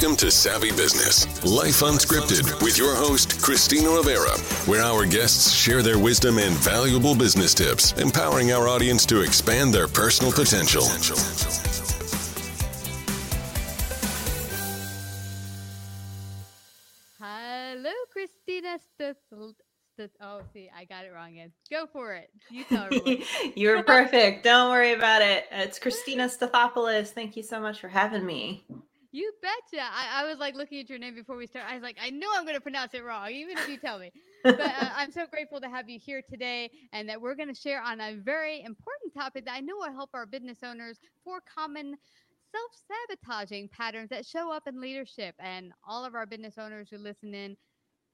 Welcome to Savvy Business, Life Unscripted, with your host, Christina Rivera, where our guests share their wisdom and valuable business tips, empowering our audience to expand their personal potential. Hello, Christina Stutzel. Oh, see, I got it wrong again. Go for it. You tell You're perfect. Don't worry about it. It's Christina Stathopoulos. Thank you so much for having me. You betcha. I, I was like looking at your name before we start. I was like, I know I'm going to pronounce it wrong, even if you tell me. But uh, I'm so grateful to have you here today and that we're going to share on a very important topic that I know will help our business owners for common self sabotaging patterns that show up in leadership. And all of our business owners who listen in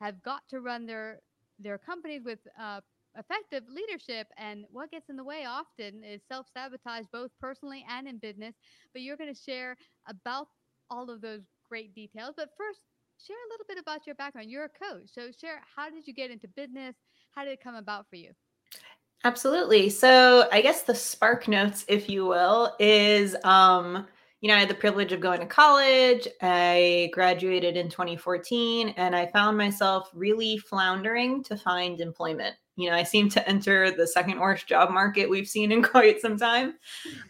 have got to run their their companies with uh, effective leadership and what gets in the way often is self-sabotage both personally and in business but you're going to share about all of those great details but first share a little bit about your background you're a coach so share how did you get into business how did it come about for you Absolutely. So, I guess the spark notes, if you will, is um, you know, I had the privilege of going to college. I graduated in 2014 and I found myself really floundering to find employment. You know, I seem to enter the second worst job market we've seen in quite some time.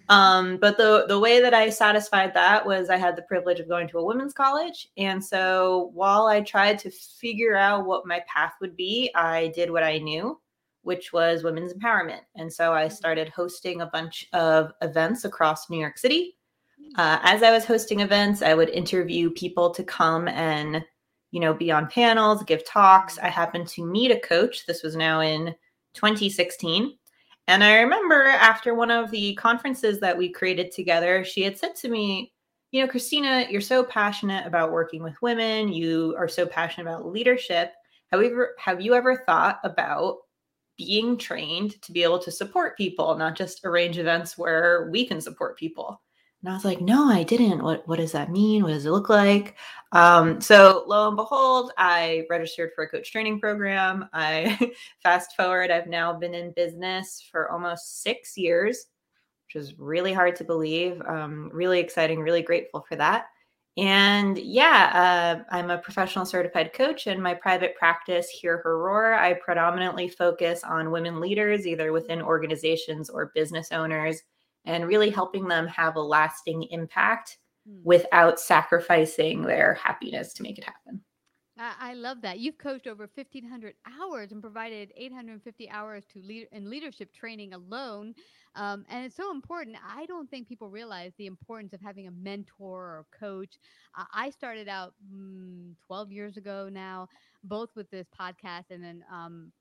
Um, but the the way that I satisfied that was I had the privilege of going to a women's college. And so while I tried to figure out what my path would be, I did what I knew, which was women's empowerment. And so I started hosting a bunch of events across New York City. Uh, as I was hosting events, I would interview people to come and, you know, be on panels, give talks. Mm-hmm. I happened to meet a coach. This was now in 2016. And I remember after one of the conferences that we created together, she had said to me, You know, Christina, you're so passionate about working with women. You are so passionate about leadership. However, have you ever thought about being trained to be able to support people, not just arrange events where we can support people? And I was like, no, I didn't. What what does that mean? What does it look like? Um, so lo and behold, I registered for a coach training program. I fast forward, I've now been in business for almost six years, which is really hard to believe. Um, really exciting, really grateful for that. And yeah, uh, I'm a professional certified coach in my private practice, Hear Her Roar. I predominantly focus on women leaders, either within organizations or business owners and really helping them have a lasting impact Hmm. without sacrificing their happiness to make it happen. I, I love that. You've coached over 1,500 hours and provided 850 hours to lead in leadership training alone. Um, and it's so important. I don't think people realize the importance of having a mentor or coach. Uh, I started out mm, 12 years ago now, both with this podcast and then um,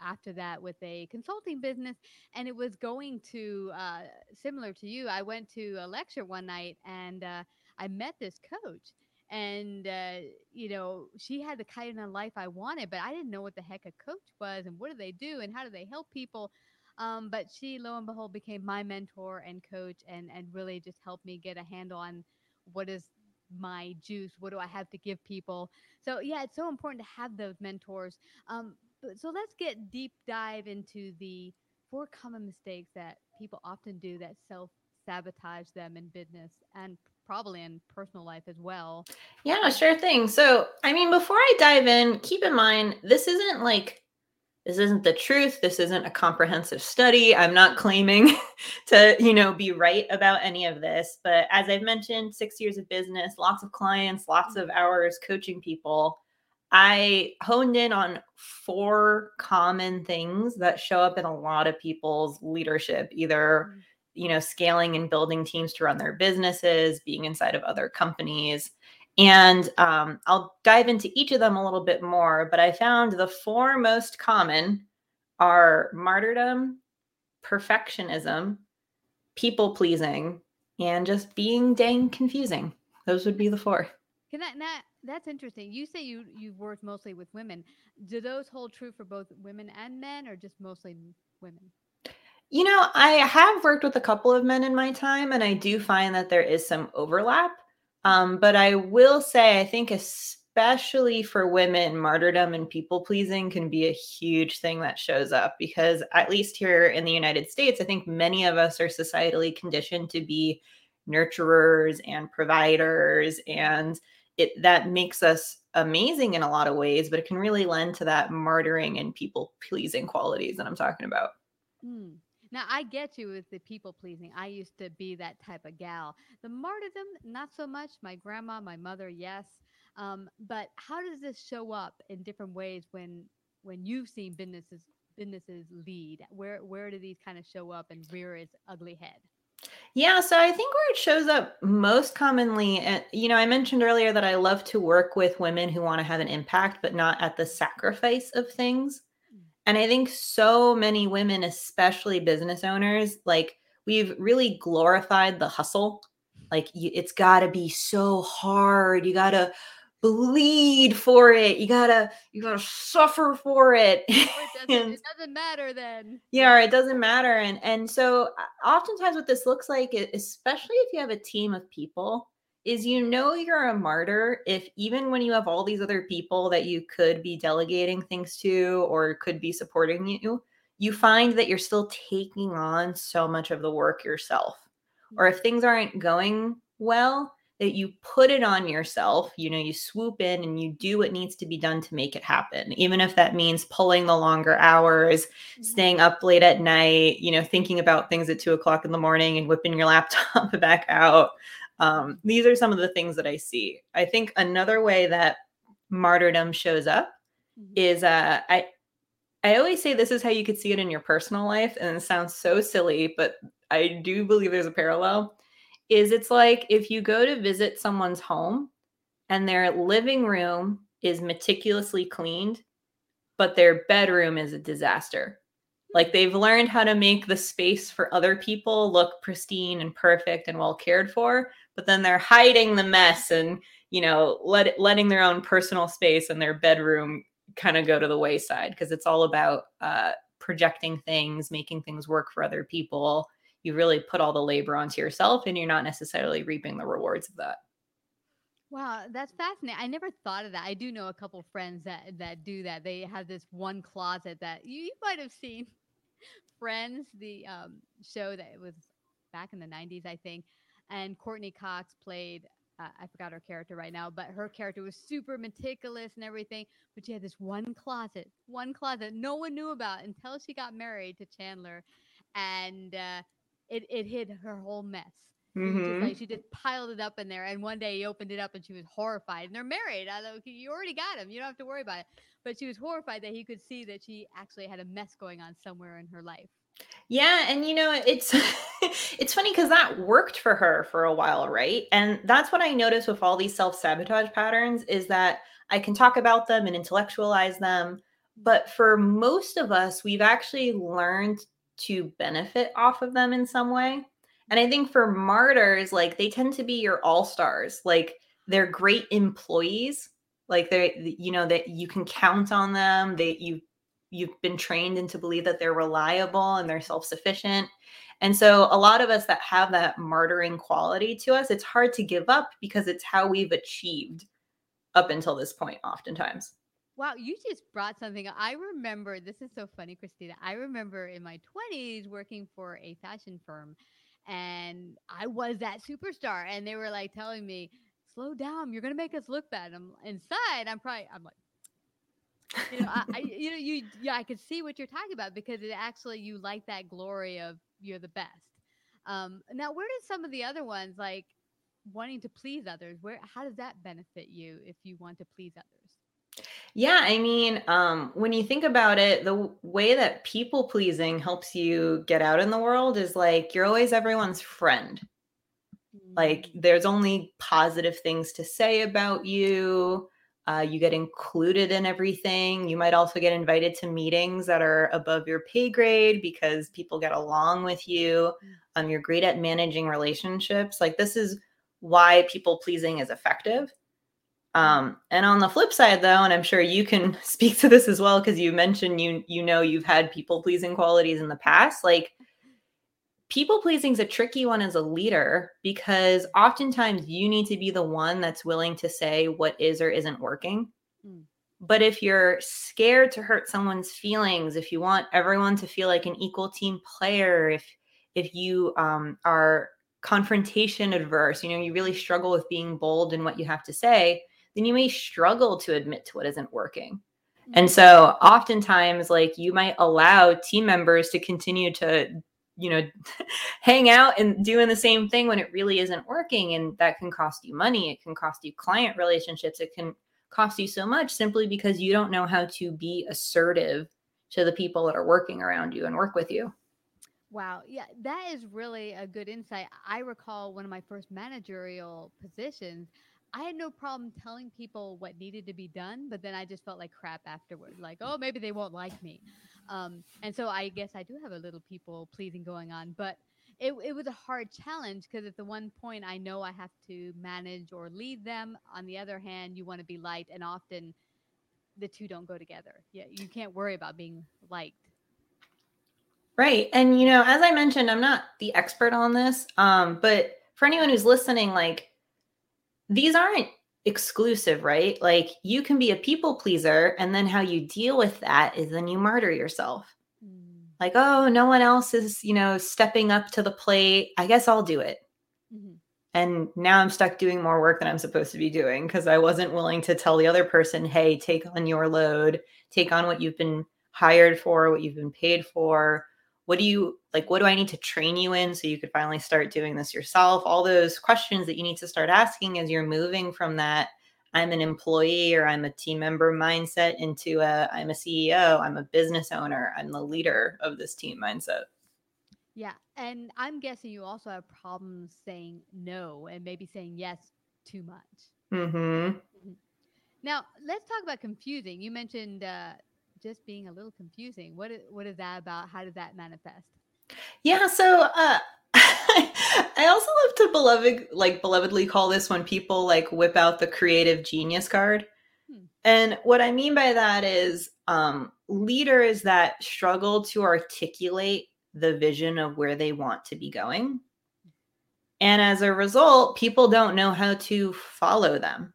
after that with a consulting business and it was going to uh, similar to you i went to a lecture one night and uh, i met this coach and uh, you know she had the kind of life i wanted but i didn't know what the heck a coach was and what do they do and how do they help people Um, but she, lo and behold, became my mentor and coach, and and really just helped me get a handle on what is my juice. What do I have to give people? So yeah, it's so important to have those mentors. Um, so let's get deep dive into the four common mistakes that people often do that self sabotage them in business and probably in personal life as well. Yeah, sure thing. So, I mean, before I dive in, keep in mind this isn't like this isn't the truth. This isn't a comprehensive study. I'm not claiming to, you know, be right about any of this, but as I've mentioned, 6 years of business, lots of clients, lots of mm-hmm. hours coaching people. I honed in on four common things that show up in a lot of people's leadership, either mm you know, scaling and building teams to run their businesses, being inside of other companies. And um, I'll dive into each of them a little bit more, but I found the four most common are martyrdom, perfectionism, people pleasing, and just being dang confusing. Those would be the four. Can that, that that's interesting. You say you you've worked mostly with women. Do those hold true for both women and men, or just mostly women? You know, I have worked with a couple of men in my time, and I do find that there is some overlap. Um, but I will say, I think, especially for women, martyrdom and people pleasing can be a huge thing that shows up because, at least here in the United States, I think many of us are societally conditioned to be nurturers and providers and it that makes us amazing in a lot of ways but it can really lend to that martyring and people pleasing qualities that i'm talking about mm. Now I get you with the people pleasing. I used to be that type of gal. The martyrdom, not so much. My grandma, my mother, yes. Um, but how does this show up in different ways when when you've seen businesses businesses lead? Where where do these kind of show up and rear its ugly head? Yeah, so I think where it shows up most commonly, and you know, I mentioned earlier that I love to work with women who want to have an impact, but not at the sacrifice of things. Mm. And I think so many women, especially business owners, like we've really glorified the hustle. Like you, it's got to be so hard. You got to bleed for it. You gotta you gotta suffer for it. it, doesn't, it doesn't matter then. Yeah, it doesn't matter. And and so uh, oftentimes what this looks like, especially if you have a team of people, is you know you're a martyr if even when you have all these other people that you could be delegating things to or could be supporting you, you find that you're still taking on so much of the work yourself. Or if things aren't going well, that you put it on yourself, you know, you swoop in and you do what needs to be done to make it happen, even if that means pulling the longer hours, mm-hmm. staying up late at night, you know, thinking about things at two o'clock in the morning and whipping your laptop back out. Um, these are some of the things that I see. I think another way that martyrdom shows up mm-hmm. is uh, I I always say this is how you could see it in your personal life, and it sounds so silly, but I do believe there's a parallel. Is it's like if you go to visit someone's home and their living room is meticulously cleaned, but their bedroom is a disaster. Like they've learned how to make the space for other people look pristine and perfect and well cared for, but then they're hiding the mess and you know let letting their own personal space and their bedroom kind of go to the wayside because it's all about uh, projecting things, making things work for other people. You really put all the labor onto yourself, and you're not necessarily reaping the rewards of that. Wow, that's fascinating. I never thought of that. I do know a couple friends that that do that. They have this one closet that you, you might have seen. Friends, the um, show that was back in the '90s, I think and Courteney Cox played uh, I forgot her character right now, but her character was super meticulous and everything. But she had this one closet, one closet no one knew about until she got married to Chandler, and uh, it it hid her whole mess. Mm-hmm. Just like she just piled it up in there, and one day he opened it up and she was horrified. And they're married. I thought you already got him. You don't have to worry about it. But she was horrified that he could see that she actually had a mess going on somewhere in her life. Yeah, and you know, it's it's funny cuz that worked for her for a while, right? And that's what I notice with all these self-sabotage patterns is that I can talk about them and intellectualize them, but for most of us, we've actually learned to benefit off of them in some way. And I mm-hmm. think for martyrs, like they tend to be your all-stars. Like they're great employees. Like they're you know that you can count on them. That you you've been trained into believe that they're reliable and they're self-sufficient. And so a lot of us that have that martyring quality to us, it's hard to give up because it's how we've achieved up until this point oftentimes. Wow, you just brought something. I remember this is so funny, Christina. I remember in my 20s working for a fashion firm and I was that superstar and they were like telling me, "Slow down, you're going to make us look bad." I'm inside, I'm probably I'm like you know, I, I, you know, you, yeah, I could see what you're talking about because it actually you like that glory of you're the best. Um, now, where does some of the other ones like wanting to please others? Where how does that benefit you if you want to please others? Yeah, I mean, um, when you think about it, the way that people pleasing helps you get out in the world is like you're always everyone's friend. Like Mm, there's only positive things to say about you. Uh, you get included in everything. You might also get invited to meetings that are above your pay grade because people get along with you. Mm. Um, you're great at managing relationships. Like this is why people pleasing is effective. Um, and on the flip side, though, and I'm sure you can speak to this as well because you mentioned you you know you've had people pleasing qualities in the past. Like people pleasing is a tricky one as a leader because oftentimes you need to be the one that's willing to say what is or isn't working. Mm. But if you're scared to hurt someone's feelings, if you want everyone to feel like an equal team player, if if you um, are confrontation adverse, you know, you really struggle with being bold in what you have to say, then you may struggle to admit to what isn't working. And mm-hmm. so oftentimes like you might allow team members to continue to you know hang out and doing the same thing when it really isn't working and that can cost you money it can cost you client relationships it can cost you so much simply because you don't know how to be assertive to the people that are working around you and work with you Wow. Yeah, that is really a good insight. I recall one of my first managerial positions. I had no problem telling people what needed to be done, but then I just felt like crap afterward. Like, oh, maybe they won't like me. Um, and so I guess I do have a little people pleasing going on, but it, it was a hard challenge because at the one point I know I have to manage or lead them. On the other hand, you want to be liked, and often the two don't go together. Yeah, you can't worry about being liked. right and you know as i mentioned i'm not the expert on this um, but for anyone who's listening like these aren't exclusive right? Like you can be a people pleaser and then how you deal with that is then you martyr yourself. Mm, like oh no one else is you know stepping up to the plate. I guess i'll do it. Mhm. and now i'm stuck doing more work than i'm supposed to be doing because i wasn't willing to tell the other person hey take on your load. Take on what you've been hired for what you've been paid for what do you like what do i need to train you in so you could finally start doing this yourself all those questions that you need to start asking as you're moving from that i'm an employee or i'm a team member mindset into a i'm a ceo i'm a business owner i'm the leader of this team mindset Yeah, and I'm guessing you also have problems saying no and maybe saying yes too much. mm-hmm Now, let's talk about confusing. You mentioned uh, just being a little confusing. What is, what is that about? How does that manifest? Yeah, so uh I also love to beloved like belovedly call this when people like whip out the creative genius card. Hmm. And what I mean by that is um leaders that struggle to articulate the vision of where they want to be going. And as a result, people don't know how to follow them.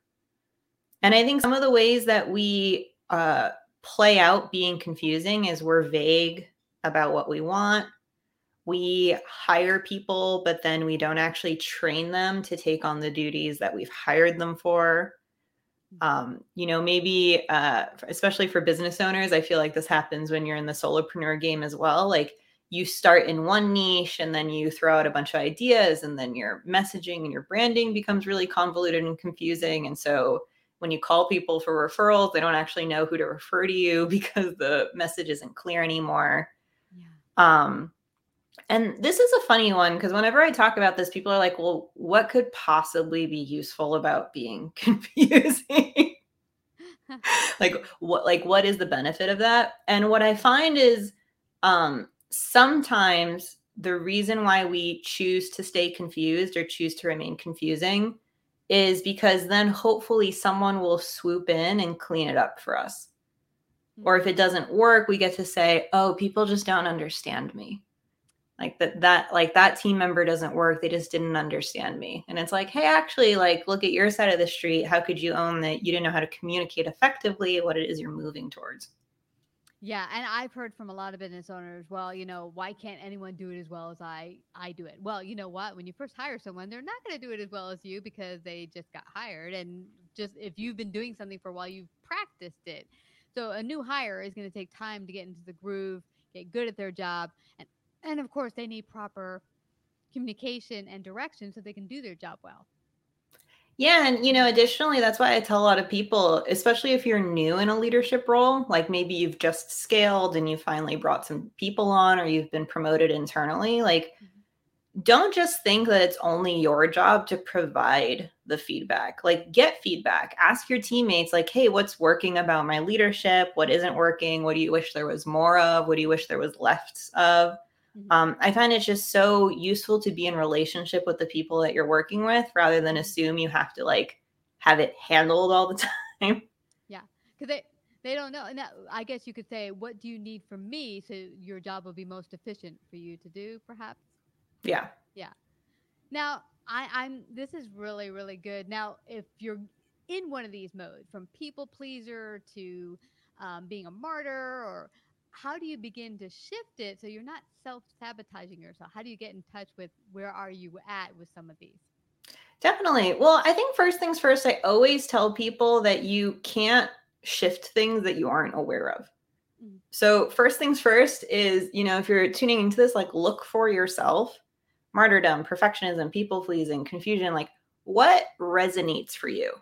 And I think some of the ways that we uh play out being confusing is we're vague about what we want we hire people, but then we don't actually train them to take on the duties that we've hired them for. Um, you know, maybe uh, especially for business owners, I feel like this happens when you're in the solopreneur game as well. Like you start in one niche and then you throw out a bunch of ideas, and then your messaging and your branding becomes really convoluted and confusing. And so when you call people for referrals, they don't actually know who to refer to you because the message isn't clear anymore. Yeah. Um, and this is a funny one because whenever I talk about this, people are like, well, what could possibly be useful about being confusing? like what like what is the benefit of that? And what I find is um sometimes the reason why we choose to stay confused or choose to remain confusing is because then hopefully someone will swoop in and clean it up for us Or if it hmm. doesn't work, we get to say, "Oh, people just don't understand me." Like that that like that team member doesn't work. They just didn't understand me. And it's like, "Hey, actually like look at your side of the street. How could you own that you didn't know how to communicate effectively what it is you're moving towards?" Yeah, and I've heard from a lot of business owners, well, you know, why can't anyone do it as well as I I do it? Well, you know what? When you first hire someone, they're not going to do it as well as you because they just got hired and just if you've been doing something for a while, you've practiced it. So a new hire is going to take time to get into the groove, get good at their job, and and of course, they need proper communication and direction so they can do their job well. Yeah, and you know, additionally, that's why I tell a lot of people, especially if you're new in a leadership role, like maybe you've just scaled and you finally brought some people on or you've been promoted internally, like mm-hmm. don't just think that it's only your job to provide the feedback. Like get feedback. Ask your teammates like, "Hey, what's working about my leadership? What isn't working? What do you wish there was more of? What do you wish there was less of?" Mhm. Um, I find it's just so useful to be in relationship with the people that you're working with rather than assume you have to like have it handled all the time. Yeah, because they they don't know. And that, I guess you could say, what do you need from me so your job will be most efficient for you to do, perhaps? Yeah. Yeah. Now, I, I'm. This is really really good. Now, if you're in one of these modes, from people pleaser to um, being a martyr, or how do you begin to shift it so you're not self sabotaging yourself? How do you get in touch with where are you at with some of these? Definitely. Well, I think first things first, I always tell people that you can't shift things that you aren't aware of. Mhm. So, first things first is, you know, if you're tuning into this, like look for yourself martyrdom, perfectionism, people pleasing, confusion, like what resonates for you?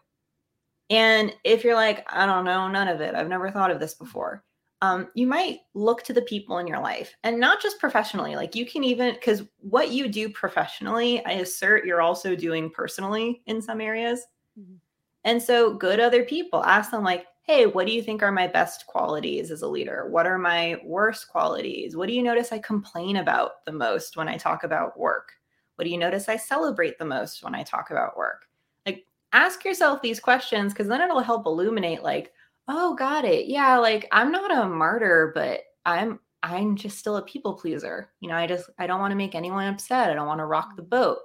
And if you're like, I don't know, none of it, I've never thought of this before, um, you might look to the people in your life and not just professionally. Like you can even, because what you do professionally, I assert you're also doing personally in some areas. Mhm. And so good other people, ask them, like, hey, what do you think are my best qualities as a leader? What are my worst qualities? What do you notice I complain about the most when I talk about work? What do you notice I celebrate the most when I talk about work? Like, ask yourself these questions because then it'll help illuminate, like, oh, got it. Yeah, like I'm not a martyr, but I'm I'm just still a people pleaser. You know, I just I don't want to make anyone upset. I don't want to rock the boat.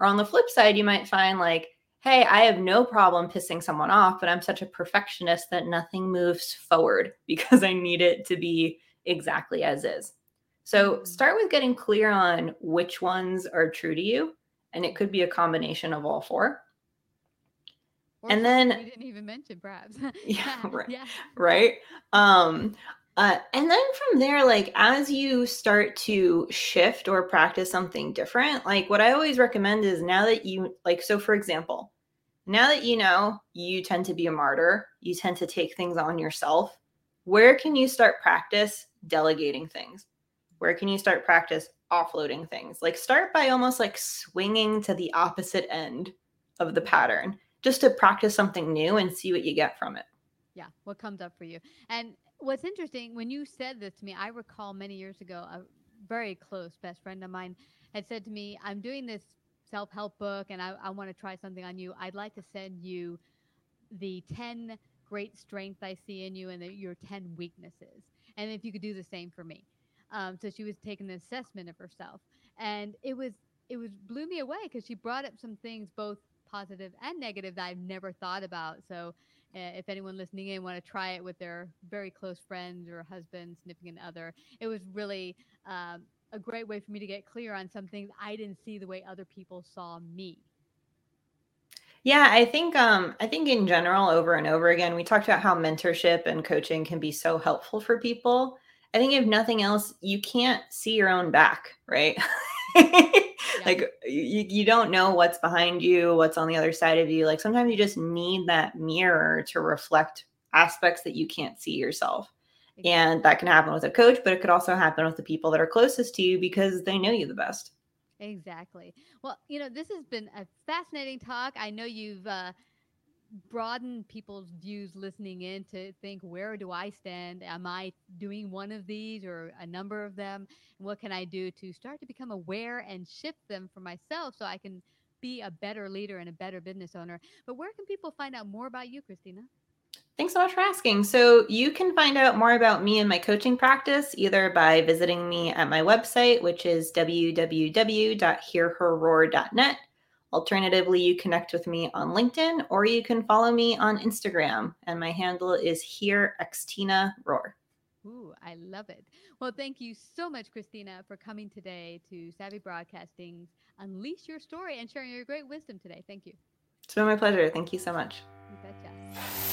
Or on the flip side, you might find like, hey, I have no problem pissing someone off, but I'm such a perfectionist that nothing moves forward because I need it to be exactly as is. So Mm. start with getting clear on which ones are true to you. And it could be a combination of all four. Or And then- you didn't even mention, perhaps. Yeah, right. Yeah. right um uh, and then from there like as you start to shift or practice something different like what i always recommend is now that you like so for example now that you know you tend to be a martyr you tend to take things on yourself where can you start practice delegating things where can you start practice offloading things like start by almost like swinging to the opposite end of the pattern just to practice something new and see what you get from it. Yeah what comes up for you. And what's interesting when you said this to me i recall many years ago a very close best friend of mine had said to me i'm doing this self-help book and i, I want to try something on you. I'd like to send you the 10 great strengths i see in you and the, your 10 weaknesses. And if you could do the same for me. Um, so she was taking an assessment of herself. And it was it was blew me away because she brought up some things both positive and negative that i've never thought about so uh, if anyone listening in want to try it with their very close friends or husband, significant other, it was really um, a great way for me to get clear on some things I didn't see the way other people saw me. Yeah, I think um I think in general over and over again we talked about how mentorship and coaching can be so helpful for people. I think if nothing else you can't see your own back, right? like you, you don't know what's behind you, what's on the other side of you. Like sometimes you just need that mirror to reflect aspects that you can't see yourself. And that can happen with a coach, but it could also happen with the people that are closest to you because they know you the best. Exactly. Well, you know, this has been a fascinating talk. I know you've uh, broadened people's views listening in to think, where do I stand? Am I doing one of these or a number of them? What can I do to start to become aware and shift them for myself so I can be a better leader and a better business owner? But where can people find out more about you, Christina? Thanks so much for asking. So, you can find out more about me and my coaching practice either by visiting me at my website, which is www.hearherroar.net. Alternatively, you connect with me on LinkedIn or you can follow me on Instagram, and my handle is here Xtina Roar. Ooh, I love it. Well, thank you so much, Christina, for coming today to Savvy Broadcasting's Unleash Your Story and sharing your great wisdom today. Thank you. It's been my pleasure. Thank you so much. You betcha.